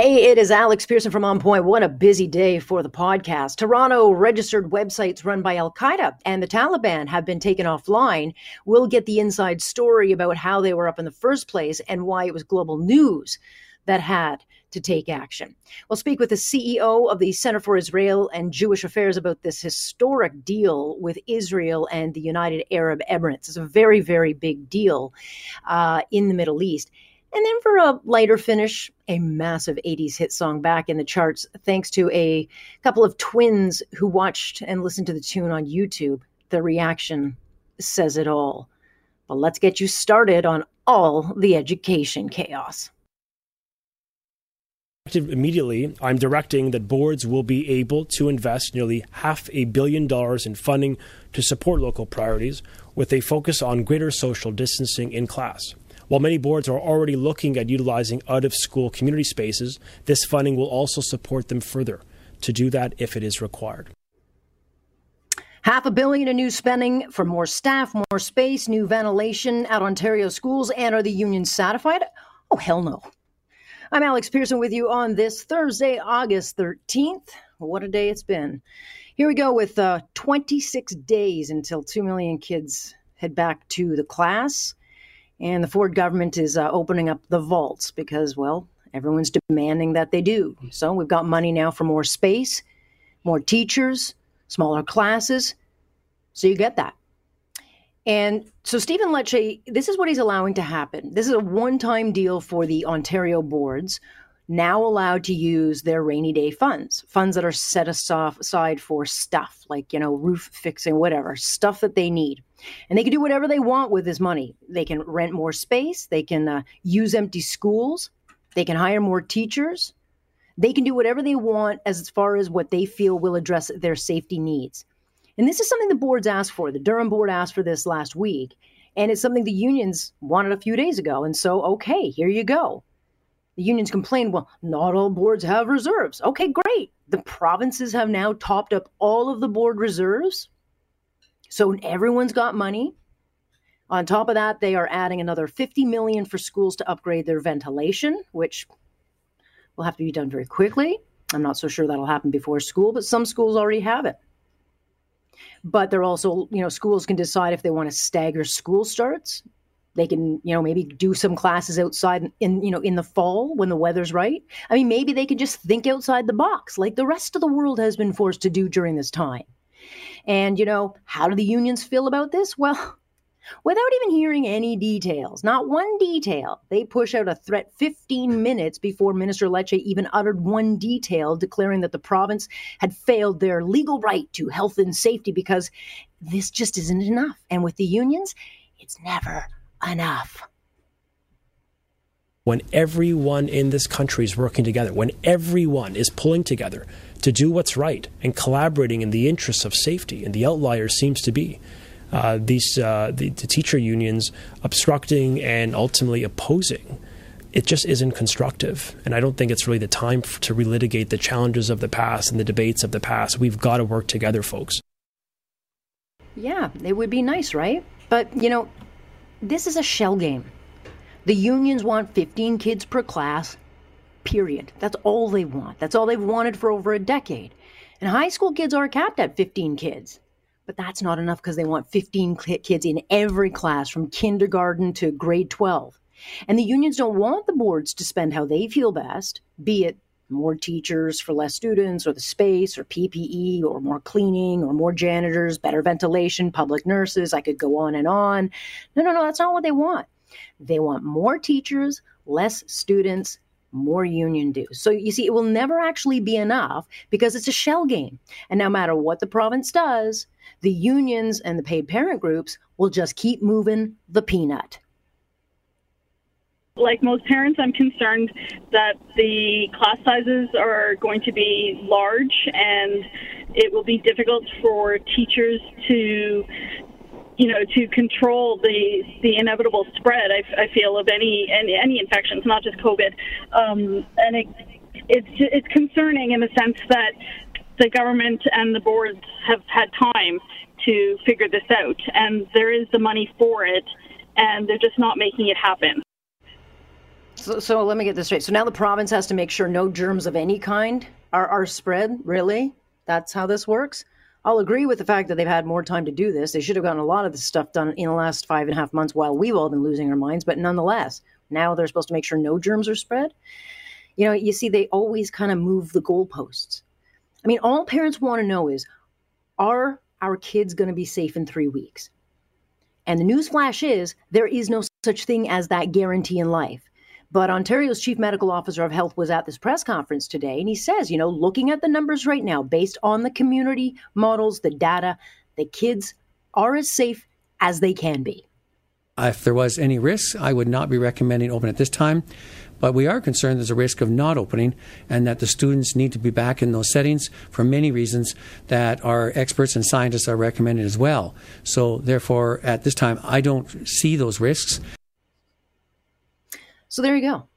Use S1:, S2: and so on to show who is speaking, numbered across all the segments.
S1: Hey, it is Alex Pearson from On Point. What a busy day for the podcast. Toronto registered websites run by Al Qaeda and the Taliban have been taken offline. We'll get the inside story about how they were up in the first place and why it was global news that had to take action. We'll speak with the CEO of the Center for Israel and Jewish Affairs about this historic deal with Israel and the United Arab Emirates. It's a very, very big deal uh, in the Middle East. And then for a lighter finish, a massive 80s hit song back in the charts thanks to a couple of twins who watched and listened to the tune on YouTube. The reaction says it all. But let's get you started on all the education chaos.
S2: Immediately, I'm directing that boards will be able to invest nearly half a billion dollars in funding to support local priorities with a focus on greater social distancing in class. While many boards are already looking at utilizing out of school community spaces, this funding will also support them further to do that if it is required.
S1: Half a billion in new spending for more staff, more space, new ventilation at Ontario schools, and are the unions satisfied? Oh, hell no. I'm Alex Pearson with you on this Thursday, August 13th. What a day it's been. Here we go with uh, 26 days until 2 million kids head back to the class. And the Ford government is uh, opening up the vaults because, well, everyone's demanding that they do. So we've got money now for more space, more teachers, smaller classes. So you get that. And so Stephen Lecce, this is what he's allowing to happen. This is a one-time deal for the Ontario boards now allowed to use their rainy day funds, funds that are set aside for stuff like, you know, roof fixing, whatever, stuff that they need. And they can do whatever they want with this money. They can rent more space, they can uh, use empty schools, they can hire more teachers. They can do whatever they want as far as what they feel will address their safety needs. And this is something the boards asked for. The Durham board asked for this last week. And it's something the unions wanted a few days ago. And so, okay, here you go. The unions complain, well, not all boards have reserves. Okay, great. The provinces have now topped up all of the board reserves. So everyone's got money. On top of that, they are adding another 50 million for schools to upgrade their ventilation, which will have to be done very quickly. I'm not so sure that'll happen before school, but some schools already have it. But they're also, you know, schools can decide if they want to stagger school starts they can you know maybe do some classes outside in you know in the fall when the weather's right. I mean maybe they can just think outside the box like the rest of the world has been forced to do during this time. And you know how do the unions feel about this? Well without even hearing any details not one detail they push out a threat 15 minutes before minister lecce even uttered one detail declaring that the province had failed their legal right to health and safety because this just isn't enough. And with the unions it's never enough.
S2: When everyone in this country is working together, when everyone is pulling together to do what's right and collaborating in the interests of safety, and the outlier seems to be uh, these uh, the, the teacher unions obstructing and ultimately opposing it just isn't constructive. And I don't think it's really the time to relitigate the challenges of the past and the debates of the past. We've got to work together, folks.
S1: Yeah, it would be nice, right? But, you know, this is a shell game. The unions want 15 kids per class, period. That's all they want. That's all they've wanted for over a decade. And high school kids are capped at 15 kids. But that's not enough because they want 15 kids in every class from kindergarten to grade 12. And the unions don't want the boards to spend how they feel best, be it more teachers for less students, or the space, or PPE, or more cleaning, or more janitors, better ventilation, public nurses. I could go on and on. No, no, no, that's not what they want. They want more teachers, less students, more union dues. So you see, it will never actually be enough because it's a shell game. And no matter what the province does, the unions and the paid parent groups will just keep moving the peanut
S3: like most parents, I'm concerned that the class sizes are going to be large and it will be difficult for teachers to you know, to control the the inevitable spread. I, I feel of any, any any infections, not just COVID, um, and it, it's it's concerning in the sense that the government and the boards have had time to figure this out, and there is the money for it, and they're just not making it happen.
S1: So, so let me get this straight. So now the province has to make sure no germs of any kind are, are spread. Really? That's how this works? I'll agree with the fact that they've had more time to do this. They should have gotten a lot of this stuff done in the last five and a half months while we've all been losing our minds. But nonetheless, now they're supposed to make sure no germs are spread. You know, you see, they always kind of move the goalposts. I mean, all parents want to know is are our kids going to be safe in three weeks? And the news flash is there is no such thing as that guarantee in life. But Ontario's chief medical officer of health was at this press conference today, and he says, you know, looking at the numbers right now, based on the community models, the data, the kids are as safe as they can be.
S4: Uh, if there was any risk, I would not be recommending open at this time. But we are concerned there's a risk of not opening and that the students need to be back in those settings for many reasons that our experts and scientists are recommending as well. So, therefore, at this time, I don't see those risks.
S1: So there you go.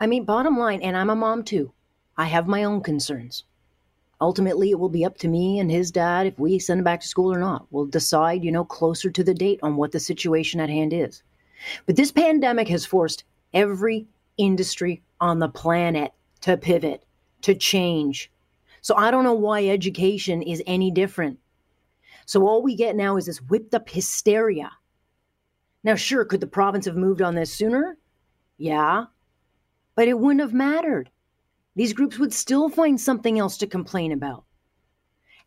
S1: I mean, bottom line, and I'm a mom too, I have my own concerns. Ultimately, it will be up to me and his dad if we send him back to school or not. We'll decide, you know, closer to the date on what the situation at hand is. But this pandemic has forced every industry on the planet to pivot, to change. So I don't know why education is any different. So all we get now is this whipped up hysteria now, sure, could the province have moved on this sooner? Yeah, but it wouldn't have mattered. These groups would still find something else to complain about.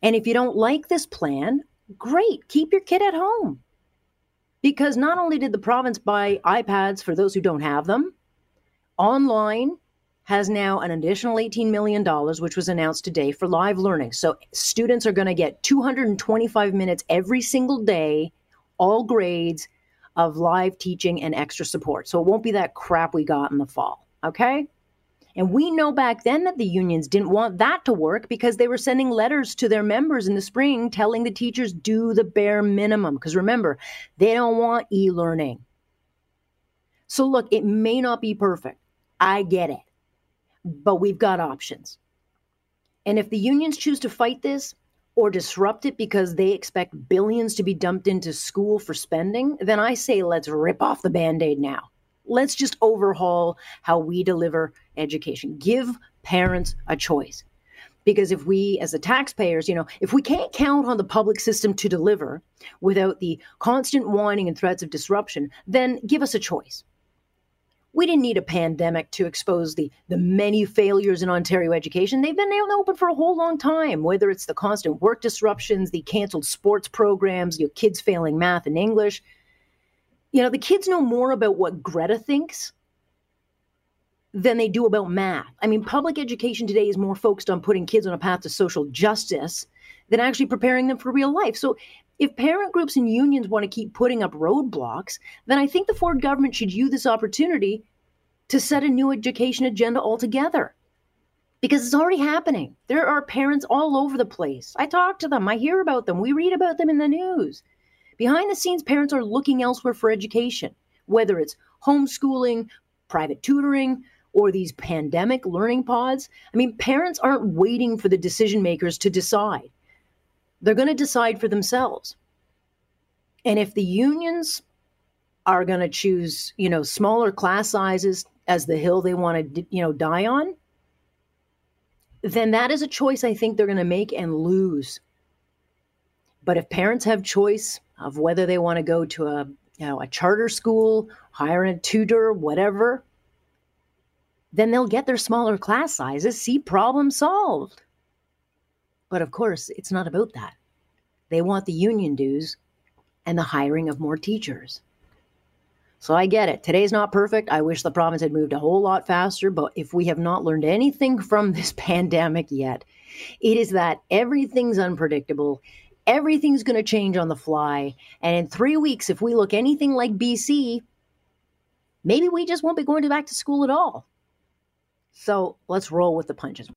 S1: And if you don't like this plan, great, keep your kid at home. Because not only did the province buy iPads for those who don't have them, online has now an additional $18 million, which was announced today for live learning. So students are going to get 225 minutes every single day, all grades, of live teaching and extra support. So it won't be that crap we got in the fall. Okay. And we know back then that the unions didn't want that to work because they were sending letters to their members in the spring telling the teachers do the bare minimum. Because remember, they don't want e learning. So look, it may not be perfect. I get it. But we've got options. And if the unions choose to fight this, or disrupt it because they expect billions to be dumped into school for spending, then I say let's rip off the band aid now. Let's just overhaul how we deliver education. Give parents a choice. Because if we, as the taxpayers, you know, if we can't count on the public system to deliver without the constant whining and threats of disruption, then give us a choice we didn't need a pandemic to expose the, the many failures in Ontario education. They've been open for a whole long time, whether it's the constant work disruptions, the canceled sports programs, your kids failing math and English. You know, the kids know more about what Greta thinks than they do about math. I mean, public education today is more focused on putting kids on a path to social justice than actually preparing them for real life. So if parent groups and unions want to keep putting up roadblocks, then I think the Ford government should use this opportunity to set a new education agenda altogether. Because it's already happening. There are parents all over the place. I talk to them, I hear about them, we read about them in the news. Behind the scenes, parents are looking elsewhere for education, whether it's homeschooling, private tutoring, or these pandemic learning pods. I mean, parents aren't waiting for the decision makers to decide. They're going to decide for themselves. And if the unions are going to choose, you know, smaller class sizes as the hill they want to, you know, die on, then that is a choice I think they're going to make and lose. But if parents have choice of whether they want to go to a, you know, a charter school, hire a tutor, whatever, then they'll get their smaller class sizes, see problem solved. But of course, it's not about that. They want the union dues and the hiring of more teachers. So I get it. Today's not perfect. I wish the province had moved a whole lot faster, but if we have not learned anything from this pandemic yet, it is that everything's unpredictable. Everything's going to change on the fly. And in three weeks, if we look anything like BC, maybe we just won't be going back to school at all. So let's roll with the punches.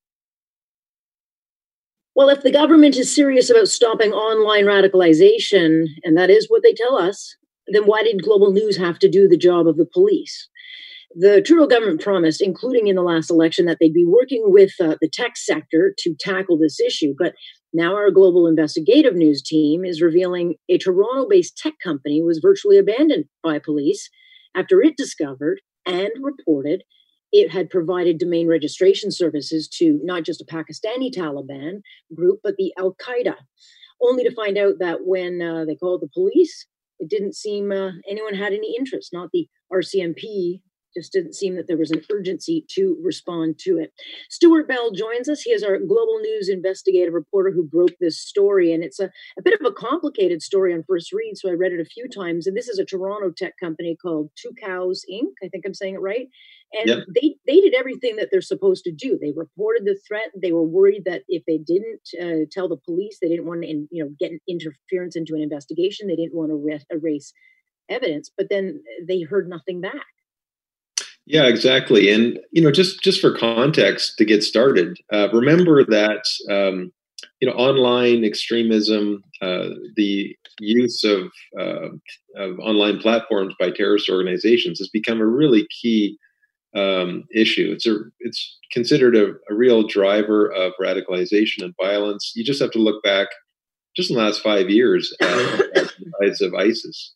S5: Well, if the government is serious about stopping online radicalization, and that is what they tell us, then why did Global News have to do the job of the police? The Trudeau government promised, including in the last election, that they'd be working with uh, the tech sector to tackle this issue. But now our global investigative news team is revealing a Toronto based tech company was virtually abandoned by police after it discovered
S1: and reported it had provided domain registration services to not just a Pakistani Taliban group, but the Al Qaeda, only to find out that when uh, they called the police, it didn't seem uh, anyone had any interest, not the RCMP just didn't seem that there was an urgency to respond to it. Stewart Bell joins us. He is our global news investigative reporter who broke this story. And it's a, a bit of a complicated story on first read, so I read it a few times. And this is a Toronto tech company called Tucows Inc. I think I'm saying it right. And yep. they, they did everything that they're supposed to do. They reported the threat. They were worried that if they didn't uh, tell the police, they didn't want to you know get interference into an investigation. They didn't want to erase evidence. But then they heard nothing back.
S6: Yeah, exactly. And you know, just just for context to get started, uh, remember that um, you know online extremism, uh, the use of uh, of online platforms by terrorist organizations has become a really key um, issue. It's a it's considered a, a, real driver of radicalization and violence. You just have to look back just in the last five years at, at the rise of ISIS,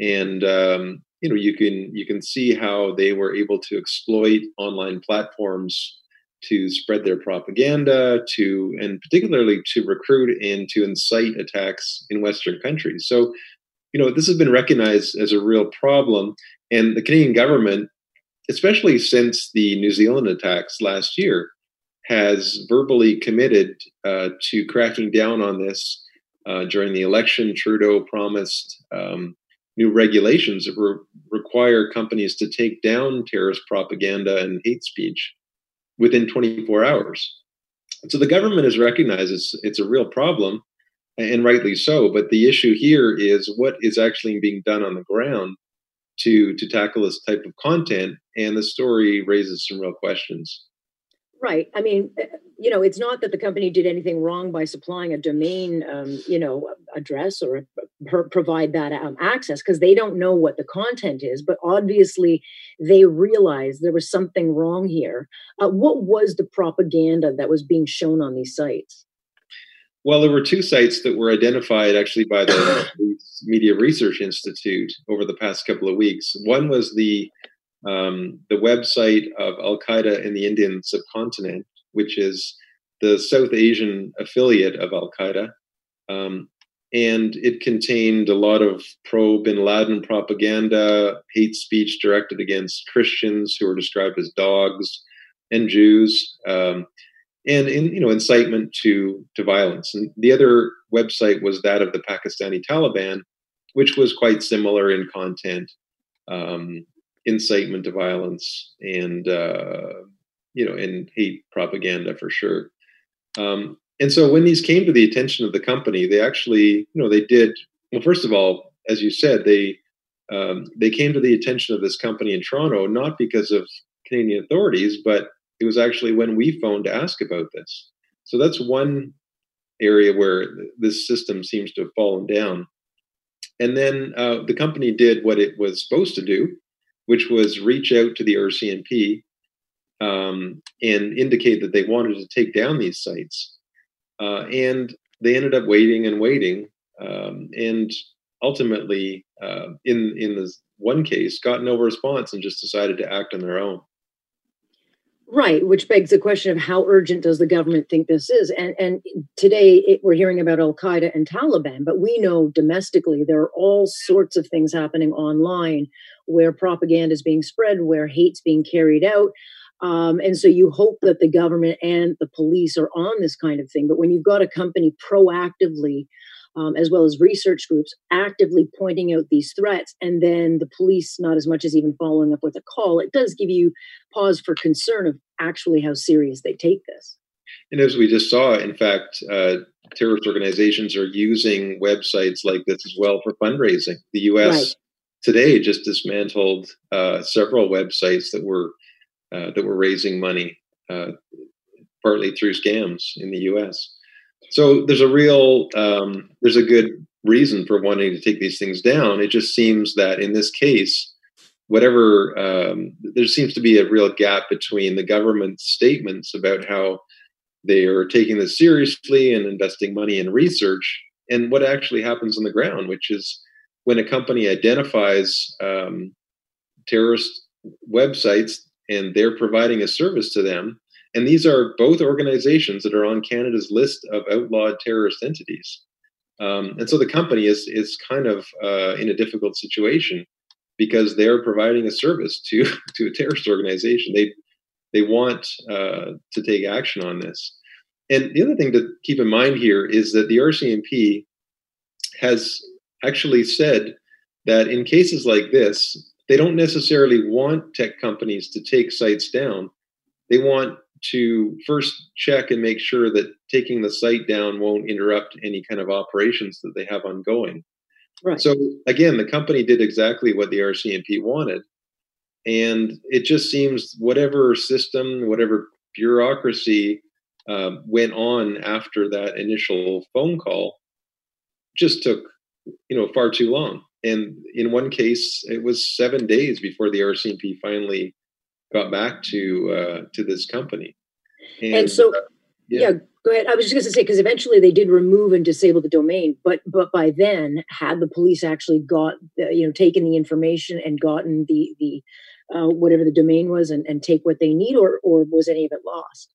S6: and um, you know you can you can see how they were able to exploit online platforms to spread their propaganda to and particularly to recruit and to incite attacks in western countries so you know this has been recognized as a real problem and the canadian government especially since the new zealand attacks last year has verbally committed uh, to cracking down on this uh, during the election trudeau promised um, new regulations that re- require companies to take down terrorist propaganda and hate speech within 24 hours. So the government has recognized it's, it's a real problem, and rightly so. But the issue here is what is actually being done on the ground to to tackle this type of content, and the story raises some real questions.
S1: Right. I mean, you know, it's not that the company did anything wrong by supplying a domain, um, you know, address or provide that um, access because they don't know what the content is. But obviously, they realized there was something wrong here. Uh, what was the propaganda that was being shown on these sites?
S6: Well, there were two sites that were identified actually by the Media Research Institute over the past couple of weeks. One was the um, the website of Al Qaeda in the Indian subcontinent, which is the South Asian affiliate of Al Qaeda. Um, and it contained a lot of pro bin Laden propaganda, hate speech directed against Christians who were described as dogs and Jews, um, and in, you know incitement to to violence. And the other website was that of the Pakistani Taliban, which was quite similar in content. Um, incitement to violence and uh, you know and hate propaganda for sure. Um, and so when these came to the attention of the company, they actually you know they did well. First of all, as you said, they um, they came to the attention of this company in Toronto not because of Canadian authorities, but it was actually when we phoned to ask about this. So that's one area where this system seems to have fallen down. And then uh, the company did what it was supposed to do, which was reach out to the RCMP um, and indicate that they wanted to take down these sites. Uh, and they ended up waiting and waiting, um, and ultimately, uh, in in this one case, got no response and just decided to act on their own.
S1: Right, which begs the question of how urgent does the government think this is? And and today it, we're hearing about Al Qaeda and Taliban, but we know domestically there are all sorts of things happening online where propaganda is being spread, where hate's being carried out. Um, and so you hope that the government and the police are on this kind of thing. But when you've got a company proactively um, as well as research groups actively pointing out these threats, and then the police not as much as even following up with a call, it does give you pause for concern of actually how serious they take this.
S6: And as we just saw, in fact, uh, terrorist organizations are using websites like this as well for fundraising. The U.S. Right. today just dismantled uh, several websites that were uh, that were raising money, uh, partly through scams in the U.S. So there's a real um, there's a good reason for wanting to take these things down. It just seems that in this case, whatever um, there seems to be a real gap between the government's statements about how they are taking this seriously and investing money in research and what actually happens on the ground, which is when a company identifies um, terrorist websites and they're providing a service to them. And these are both organizations that are on Canada's list of outlawed terrorist entities. Um, and so the company is is kind of uh, in a difficult situation because they're providing a service to to a terrorist organization. They they want uh, to take action on this. And the other thing to keep in mind here is that the RCMP has actually said that in cases like this, they don't necessarily want tech companies to take sites down. They want to first check and make sure that taking the site down won't interrupt any kind of operations that they have ongoing. Right. So again, the company did exactly what the RCMP wanted. And it just seems whatever system, whatever bureaucracy um, went on after that initial phone call just took, you know, far too long. And in one case, it was seven days before the RCMP finally got back to uh, to this company.
S1: And, and so, uh, yeah. yeah. go ahead. I was just going to say because eventually they did remove and disable the domain, but but by then, had the police actually got the, you know taken the information and gotten the the uh, whatever the domain was and, and take what they need, or or was any of it lost?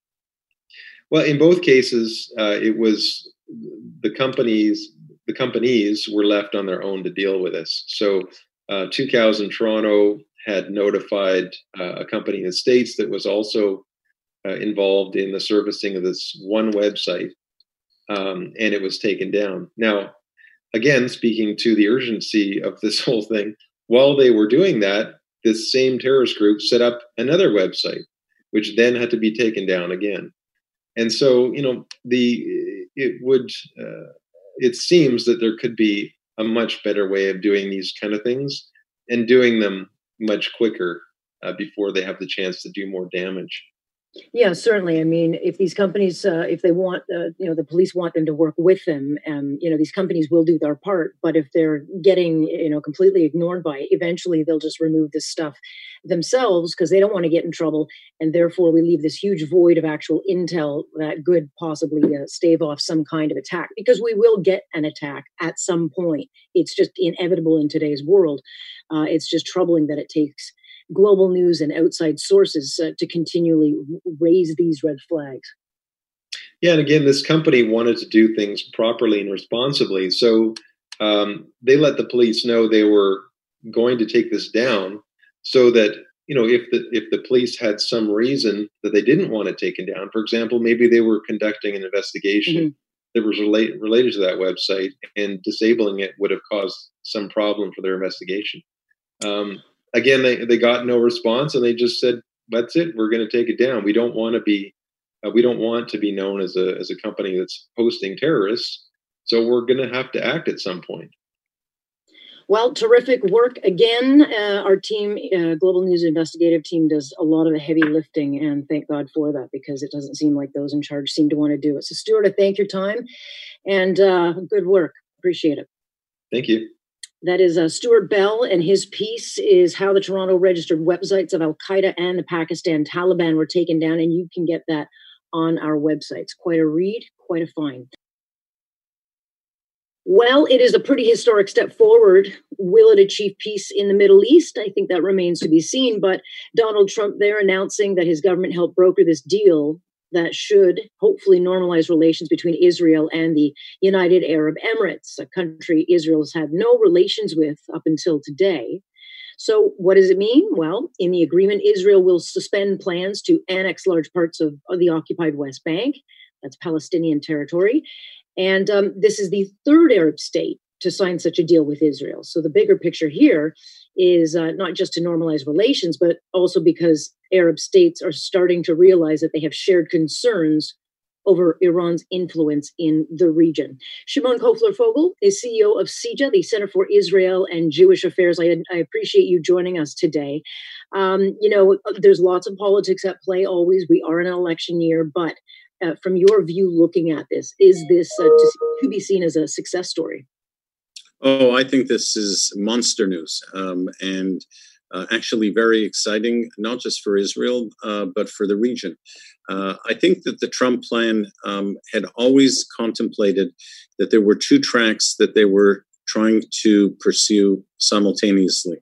S6: Well, in both cases, uh, it was the companies. The companies were left on their own to deal with this. So, uh, Tucows in Toronto had notified uh, a company in the states that was also uh, involved in the servicing of this one website, um, and it was taken down. Now, again, speaking to the urgency of this whole thing, while they were doing that, this same terrorist group set up another website, which then had to be taken down again. And so, you know, the it would uh, it seems that there could be a much better way of doing these kind of things and doing them much quicker uh, before they have the chance to do more damage.
S1: Yeah, certainly. I mean, if these companies, uh, if they want, uh, you know, the police want them to work with them, and you know, these companies will do their part. But if they're getting, you know, completely ignored by, it, eventually they'll just remove this stuff themselves because they don't want to get in trouble, and therefore we leave this huge void of actual intel that could possibly uh, stave off some kind of attack. Because we will get an attack at some point. It's just inevitable in today's world. Uh, it's just troubling that it takes global news and outside sources uh, to continually raise these red flags.
S6: Yeah, and again, this company wanted to do things properly and responsibly, so um, they let the police know they were going to take this down, so that you know if the if the police had some reason that they didn't want it taken down, for example, maybe they were conducting an investigation. Mm-hmm. That was relate, related to that website, and disabling it would have caused some problem for their investigation. Um, again, they, they got no response and they just said, that's it. We're going to take it down. We don't want to be, uh, we don't want to be known as a, as a company that's hosting terrorists. So we're going to have to act at some point.
S1: Well, terrific work again. Uh, our team, uh, Global News Investigative Team, does a lot of the heavy lifting, and thank God for that because it doesn't seem like those in charge seem to want to do it. So, Stewart, I thank your time and uh, good work. Appreciate it.
S6: Thank you.
S1: That is uh, Stewart Bell, and his piece is How the Toronto Registered Websites of Al Qaeda and the Pakistan Taliban Were Taken Down. And you can get that on our websites. Quite a read, quite a find. Well, it is a pretty historic step forward. Will it achieve peace in the Middle East? I think that remains to be seen. But Donald Trump there announcing that his government helped broker this deal that should hopefully normalize relations between Israel and the United Arab Emirates, a country Israel has had no relations with up until today. So, what does it mean? Well, in the agreement, Israel will suspend plans to annex large parts of, of the occupied West Bank. That's Palestinian territory. And um, this is the third Arab state to sign such a deal with Israel. So, the bigger picture here is uh, not just to normalize relations, but also because Arab states are starting to realize that they have shared concerns over Iran's influence in the region. Shimon Koffler Fogel is CEO of CIJA, the Center for Israel and Jewish Affairs. I, I appreciate you joining us today. Um, you know, there's lots of politics at play always. We are in an election year, but uh, from your view looking at this, is this uh, to, to be seen as a success story?
S7: Oh, I think this is monster news um, and uh, actually very exciting, not just for Israel, uh, but for the region. Uh, I think that the Trump plan um, had always contemplated that there were two tracks that they were trying to pursue simultaneously.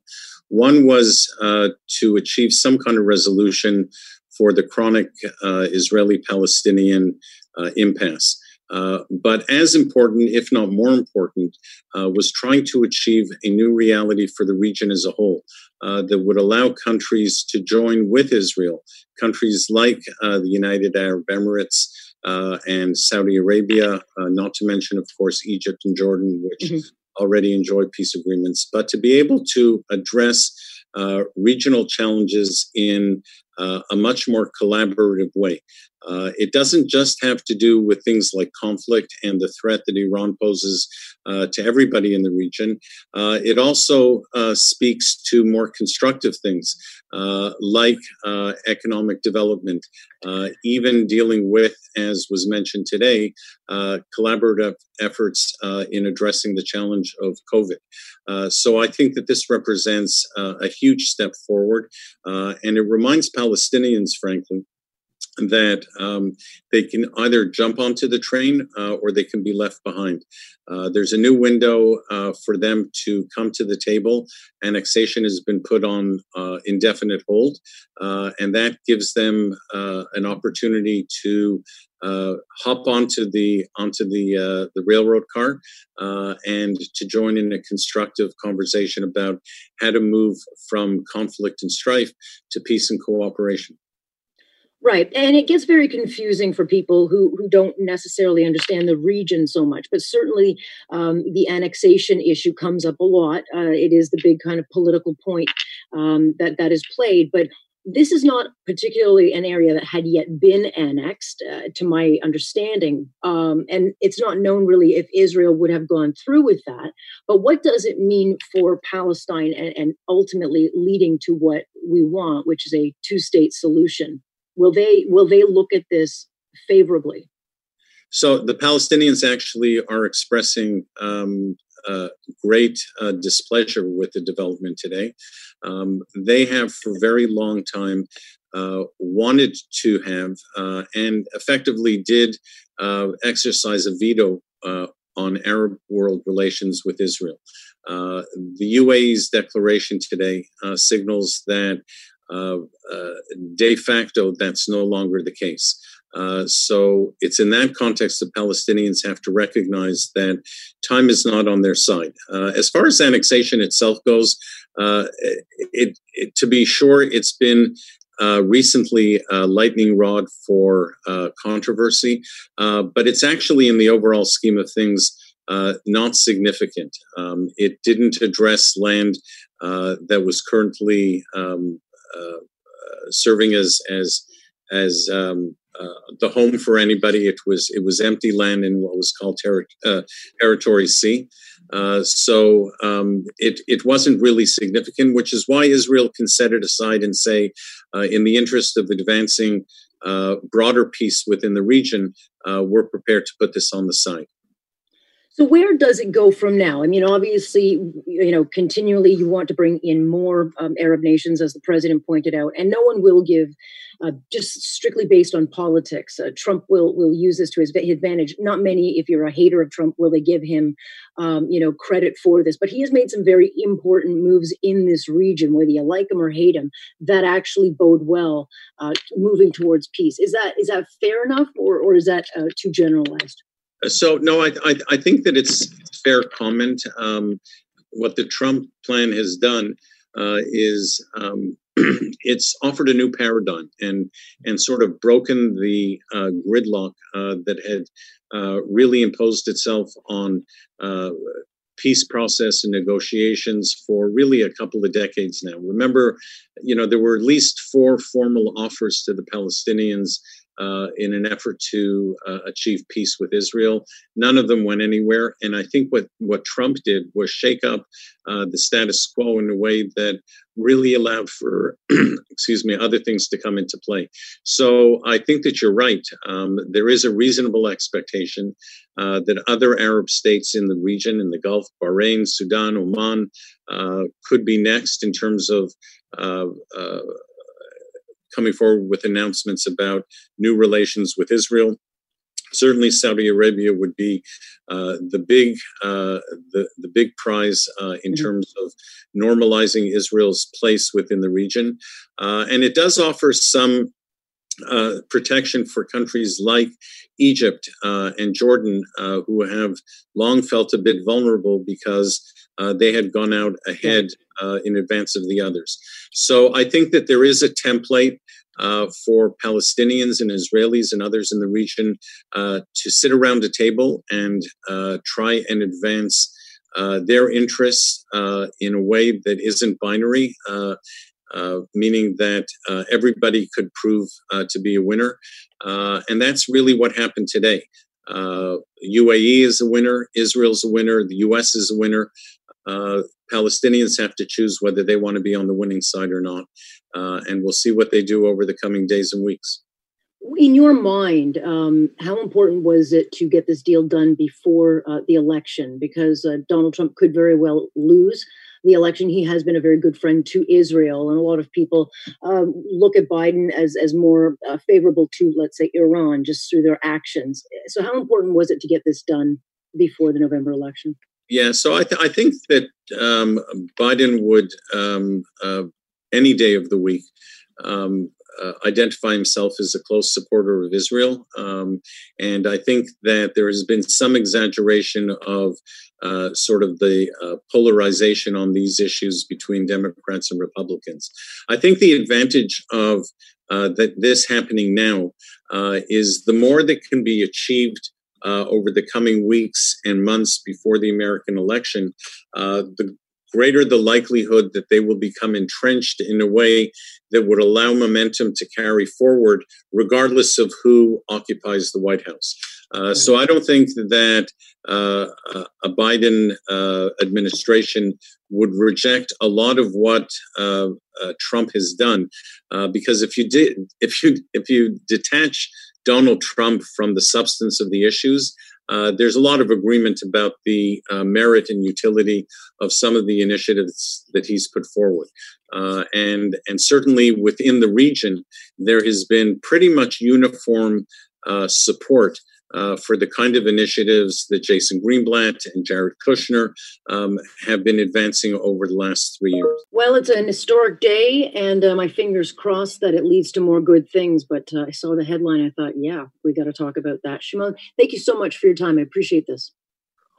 S7: One was uh, to achieve some kind of resolution for the chronic uh, Israeli Palestinian uh, impasse. Uh, but as important, if not more important, uh, was trying to achieve a new reality for the region as a whole uh, that would allow countries to join with Israel, countries like uh, the United Arab Emirates uh, and Saudi Arabia, not to mention, of course, Egypt and Jordan, which mm-hmm. already enjoy peace agreements, but to be able to address regional challenges in uh, a much more collaborative way. Uh, it doesn't just have to do with things like conflict and the threat that Iran poses uh, to everybody in the region. Uh, it also uh, speaks to more constructive things uh, like uh, economic development, uh, even dealing with, as was mentioned today, uh, collaborative efforts in addressing the challenge of COVID. so I think that this represents a huge step forward, and it reminds Palestinians, frankly, that um, they can either jump onto the train uh, or they can be left behind. Uh, there's a new window uh, for them to come to the table. Annexation has been put on uh, indefinite hold, uh, and that gives them uh, an opportunity to hop onto the onto the the railroad car and to join in a constructive conversation about how to move from conflict and strife to peace and cooperation.
S1: Right. And it gets very confusing for people who, who don't necessarily understand the region so much. But certainly um, the annexation issue comes up a lot. Uh, it is the big kind of political point um, that, that is played. But this is not particularly an area that had yet been annexed, uh, to my understanding. Um, and it's not known really if Israel would have gone through with that. But what does it mean for Palestine and, and ultimately leading to what we want, which is a two state solution? Will they will they look at this favorably?
S7: So the Palestinians actually are expressing um, uh, great uh, displeasure with the development today. Um, they have for a very long time uh, wanted to have uh, and effectively did uh, exercise a veto uh, on Arab world relations with Israel. the UAE's declaration today signals that uh, uh, de facto, that's no longer the case. Uh, so it's in that context that Palestinians have to recognize that time is not on their side. Uh, as far as annexation itself goes, uh, it, it, to be sure, it's been uh, recently a lightning rod for controversy, but it's actually in the overall scheme of things not significant. Um, it didn't address land that was currently um, uh, serving as as as um, uh, the home for anybody. It was it was empty land in what was called ter- uh, Territory C. Uh, so um, it it wasn't really significant, which is why Israel can set it aside and say, uh, in the interest of advancing uh, broader peace within the region, we're prepared to put this on the side.
S1: So where does it go from now? I mean, obviously, you know, continually you want to bring in more um, Arab nations, as the president pointed out, and no one will give uh, just strictly based on politics. Uh, Trump will will use this to his advantage. Not many, if you're a hater of Trump, will they give him, um, you know, credit for this. But he has made some very important moves in this region, whether you like him or hate him, that actually bode well uh, moving towards peace. Is that is that fair enough, or or is that uh, too generalized?
S7: So no, I, I, I think that it's fair comment. Um, what the Trump plan has done uh, is um, it's offered a new paradigm and and sort of broken the uh, gridlock uh, that had uh, really imposed itself on uh, peace process and negotiations for really a couple of decades now. Remember, you know, there were at least four formal offers to the Palestinians uh, in an effort to uh, achieve peace with Israel. None of them went anywhere. And I think what, what Trump did was shake up uh, the status quo in a way that really allowed for, excuse me, other things to come into play. So I think that you're right. Um, there is a reasonable expectation uh, that other Arab states in the region, in the Gulf, Bahrain, Sudan, Oman, uh, could be next in terms of uh, coming forward with announcements about new relations with Israel. certainly Saudi Arabia would be uh, the big uh, the the big prize uh, in mm-hmm. terms of normalizing Israel's place within the region, uh, and it does offer some uh, protection for countries like Egypt uh, and Jordan, who have long felt a bit vulnerable because they had gone out ahead in advance of the others. So I think that there is a template uh, for Palestinians and Israelis and others in the region uh, to sit around a table and uh, try and advance uh, their interests uh, in a way that isn't binary. meaning that everybody could prove to be a winner. and that's really what happened today. UAE is a winner, Israel's a winner, the US is a winner. Uh, Palestinians have to choose whether they want to be on the winning side or not. Uh, and we'll see what they do over the coming days and weeks.
S5: In your mind, um, how important was it to get this deal done before uh, the election? Because uh, Donald Trump could very well lose the election. He has been a very good friend to Israel, and a lot of people um, look at Biden as as more uh, favorable to, let's say, Iran, just through their actions. So, how important was it to get this done before the November election?
S7: Yeah, so I, th- I think that um, Biden would um, uh, any day of the week um, uh, identify himself as a close supporter of Israel. Um, and I think that there has been some exaggeration of uh, sort of the uh, polarization on these issues between Democrats and Republicans. I think the advantage of uh, that this happening now uh, is the more that can be achieved uh, over the coming weeks and months before the American election, uh, the greater the likelihood that they will become entrenched in a way that would allow momentum to carry forward, regardless of who occupies the White House. Uh, so I don't think that uh, a Biden uh, administration would reject a lot of what uh, uh, Trump has done, uh, because if you did, if you if you detach Donald Trump from the substance of the issues, uh, there's a lot of agreement about the uh, merit and utility of some of the initiatives that he's put forward. Uh, and, and certainly within the region, there has been pretty much uniform uh, support uh, for the kind of initiatives that Jason Greenblatt and Jared Kushner um, have been advancing over the last three years.
S5: Well, it's an historic day, and uh, my fingers crossed that it leads to more good things. But uh, I saw the headline. I thought, yeah, we got to talk about that. Shimon, thank you so much for your time. I appreciate this.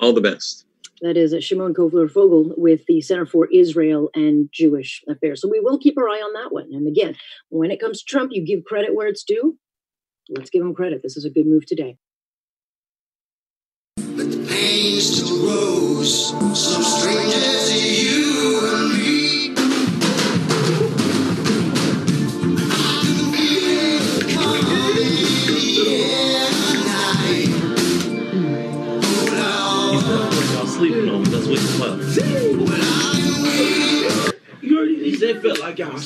S7: All the best.
S5: That is Shimon Koffler Fogel with the Center for Israel and Jewish Affairs. So we will keep our eye on that one. And again, when it comes to Trump, you give credit where it's due. Let's give him credit. This is a good move today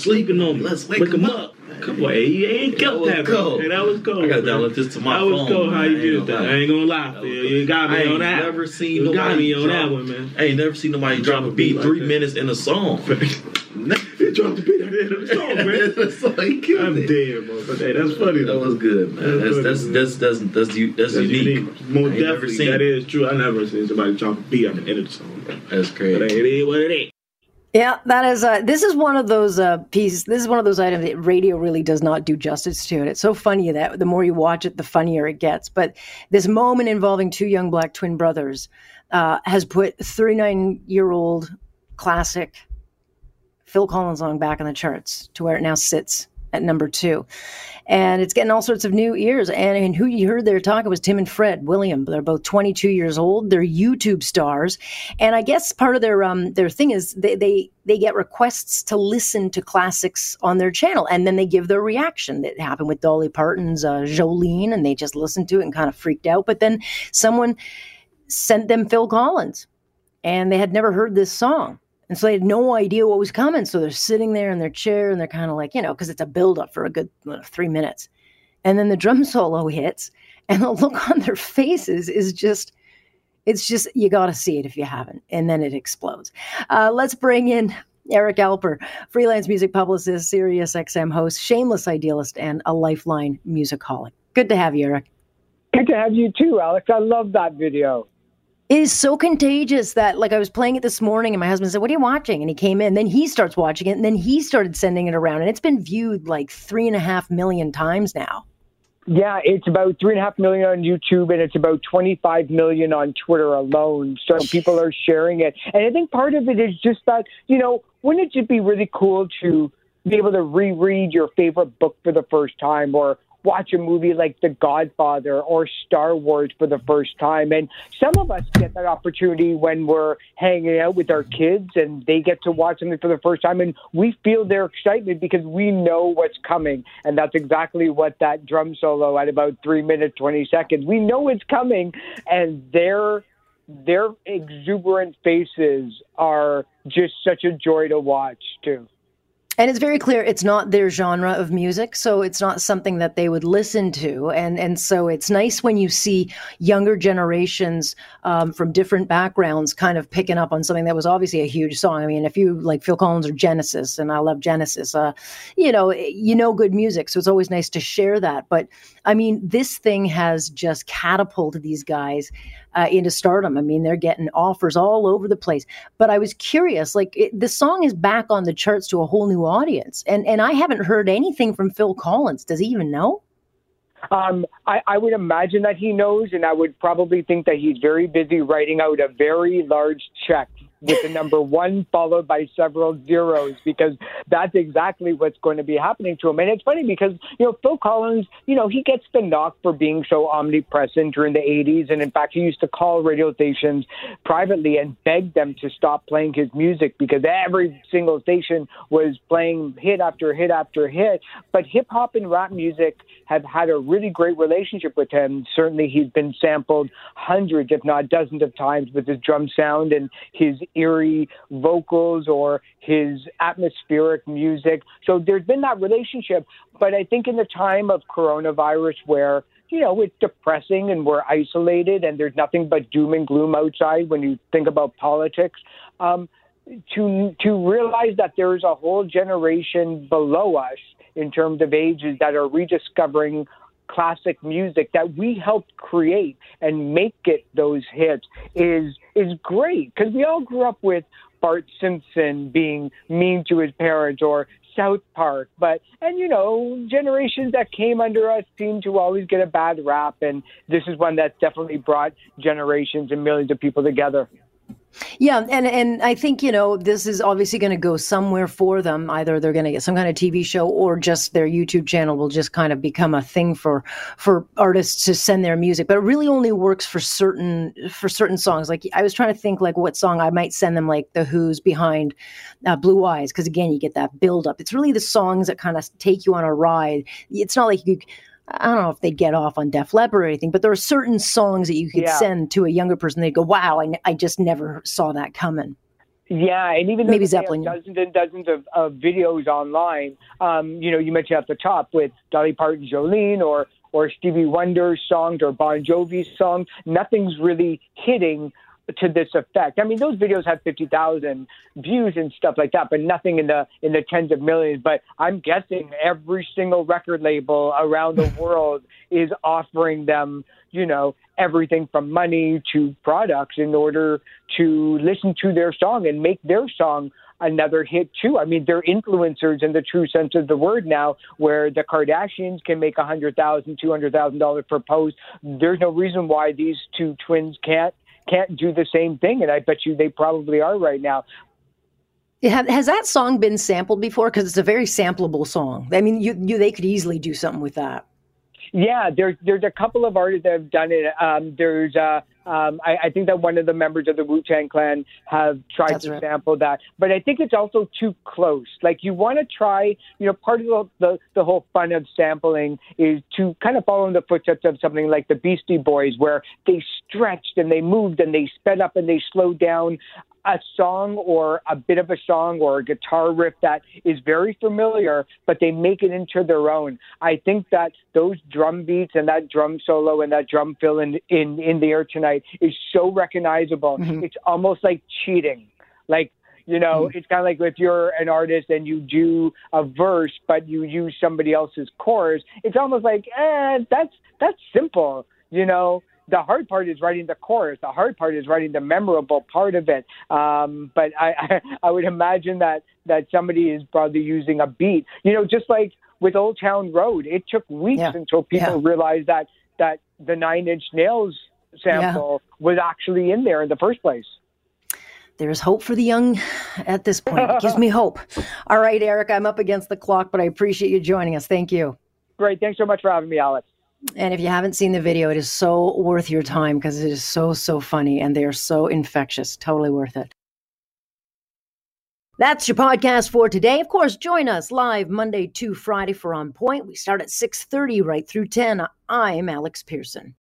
S8: sleeping on me. Let's wake, wake him up. up. Come on, ain't kept that. Cold. Hey, that was cold. I got to download this to my phone. That was cold. How you did that? I ain't gonna lie, Phil. You got me on that. Never seen you nobody got me on that one, man. I ain't never seen nobody drop a beat three minutes in a song.
S9: He dropped the beat at the end of the song, man. that's so he killed I'm it. dead, bro. Hey, that's funny. Though.
S8: That was good, man. That's that's that's that's that's that's, that's, that's unique. unique.
S9: More definitely, that is true. I never seen somebody drop a beat at the end of the song.
S8: That's crazy.
S9: But it is what it is.
S1: Yeah, that is. Uh, this is one of those uh, pieces. This is one of those items that radio really does not do justice to. And it's so funny that the more you watch it, the funnier it gets. But this moment involving two young black twin brothers uh, has put 39 year old classic Phil Collins song back on the charts to where it now sits at number two. And it's getting all sorts of new ears. And, who you heard there talking was Tim and Fred William. They're both 22 years old. They're YouTube stars. And I guess part of their um, their thing is they, they they get requests to listen to classics on their channel, and then they give their reaction. That happened with Dolly Parton's uh, Jolene, and they just listened to it and kind of freaked out. But then someone sent them Phil Collins, and they had never heard this song. And so they had no idea what was coming. So they're sitting there in their chair and they're kind of like, you know, because it's a buildup for a good uh, three minutes. And then the drum solo hits, and the look on their faces is just, it's just, you got to see it if you haven't. And then it explodes. Uh, let's bring in Eric Alper, freelance music publicist, Sirius XM host, shameless idealist, and a lifeline musicaholic. Good to have you, Eric.
S10: Good to have you too, Alex. I love that video.
S1: It is so contagious that, like, I was playing it this morning, and my husband said, "What are you watching?" And he came in. Then he starts watching it, and then he started sending it around, and it's been viewed like three and a half million times now.
S10: Yeah, it's about three and a half million on YouTube, and it's about 25 million on Twitter alone. So people are sharing it, and I think part of it is just that you know, wouldn't it just be really cool to be able to reread your favorite book for the first time, or watch a movie like The Godfather or Star Wars for the first time. And some of us get that opportunity when we're hanging out with our kids and they get to watch something for the first time and we feel their excitement because we know what's coming. And that's exactly what that drum solo at about three minutes, 20 seconds. We know it's coming and their their exuberant faces are just such a joy to watch too.
S1: And it's very clear it's not their genre of music, so it's not something that they would listen to. And and so it's nice when you see younger generations um, from different backgrounds kind of picking up on something that was obviously a huge song. I mean, if you like Phil Collins or Genesis, and I love Genesis, uh, you know, you know good music, so it's always nice to share that. But I mean, this thing has just catapulted these guys uh, into stardom. I mean, they're getting offers all over the place. But I was curious, like it, the song is back on the charts to a whole new audience, and and I haven't heard anything from Phil Collins. Does he even know?
S10: Um, I, I would imagine that he knows, and I would probably think that he's very busy writing out a very large check with the number one followed by several zeros because that's exactly what's going to be happening to him. And it's funny because, you know, Phil Collins, you know, he gets the knock for being so omnipresent during the 80s. And in fact, he used to call radio stations privately and beg them to stop playing his music because every single station was playing hit after hit after hit. But hip hop and rap music have had a really great relationship with him. Certainly, he's been sampled hundreds, if not dozens of times with his drum sound and his eerie vocals or his atmospheric music. So there's been that relationship. But I think in the time of coronavirus where you know, it's depressing and we're isolated and there's nothing but doom and gloom outside when you think about politics. Um, to to realize that there's a whole generation below us in terms of ages that are rediscovering classic music that we helped create and make it those hits is is great because we all grew up with Bart Simpson being mean to his parents or South Park, but and you know generations that came under us seem to always get a bad rap, and this is one that's definitely brought generations and millions of people together.
S1: Yeah, and and I think you know this is obviously going to go somewhere for them. Either they're going to get some kind of TV show, or just their YouTube channel will just kind of become a thing for for artists to send their music. But it really only works for certain for certain songs. Like I was trying to think like what song I might send them, like the Who's behind uh, Blue Eyes, because again you get that build up. It's really the songs that kind of take you on a ride. It's not like you I don't know if they'd get off on Def Leppard or anything, but there are certain songs that you could yeah. send to a younger person. They'd go, "Wow, I, I just never saw that coming."
S10: Yeah, and even maybe Zeppelin dozens and dozens of, of videos online. Um, you know, you mentioned at the top with Dolly Parton, Jolene, or or Stevie Wonder's songs or Bon Jovi's songs. Nothing's really hitting to this effect. I mean, those videos have fifty thousand views and stuff like that, but nothing in the in the tens of millions. But I'm guessing every single record label around the world is offering them, you know, everything from money to products in order to listen to their song and make their song another hit too. I mean, they're influencers in the true sense of the word now, where the Kardashians can make a hundred thousand, two hundred thousand dollars per post. There's no reason why these two twins can't can't do the same thing. And I bet you they probably are right now.
S1: Has that song been sampled before? Because it's a very sampleable song. I mean, you, you they could easily do something with that.
S10: Yeah, there's there's a couple of artists that have done it. Um, there's uh, um, I, I, think that one of the members of the Wu Tang Clan have tried That's to right. sample that, but I think it's also too close. Like you want to try, you know, part of the, the, the whole fun of sampling is to kind of follow in the footsteps of something like the Beastie Boys, where they stretched and they moved and they sped up and they slowed down a song or a bit of a song or a guitar riff that is very familiar, but they make it into their own. I think that those drum beats and that drum solo and that drum fill in in, in the air tonight is so recognizable. Mm-hmm. It's almost like cheating. Like you know, mm-hmm. it's kind of like if you're an artist and you do a verse, but you use somebody else's chorus. It's almost like, eh, that's that's simple you know, the hard part is writing the chorus. The hard part is writing the memorable part of it. Um, but I, I, I would imagine that that somebody is probably using a beat. You know, just like with Old Town Road, it took weeks
S1: Yeah.
S10: until people
S1: Yeah.
S10: realized that that the Nine Inch Nails sample was actually in there in the first place.
S1: There's hope for the young at this point. It gives me hope. All right, Eric, I'm up against the clock, but I appreciate you joining us. Thank you.
S10: Great. Thanks so much for having me, Alex.
S1: And if you haven't seen the video, it is so worth your time because it is so, so funny and they are so infectious. Totally worth it. That's your podcast for today. Of course, join us live Monday to Friday for On Point. We start at 6:30 right through 10. I'm Alex Pearson.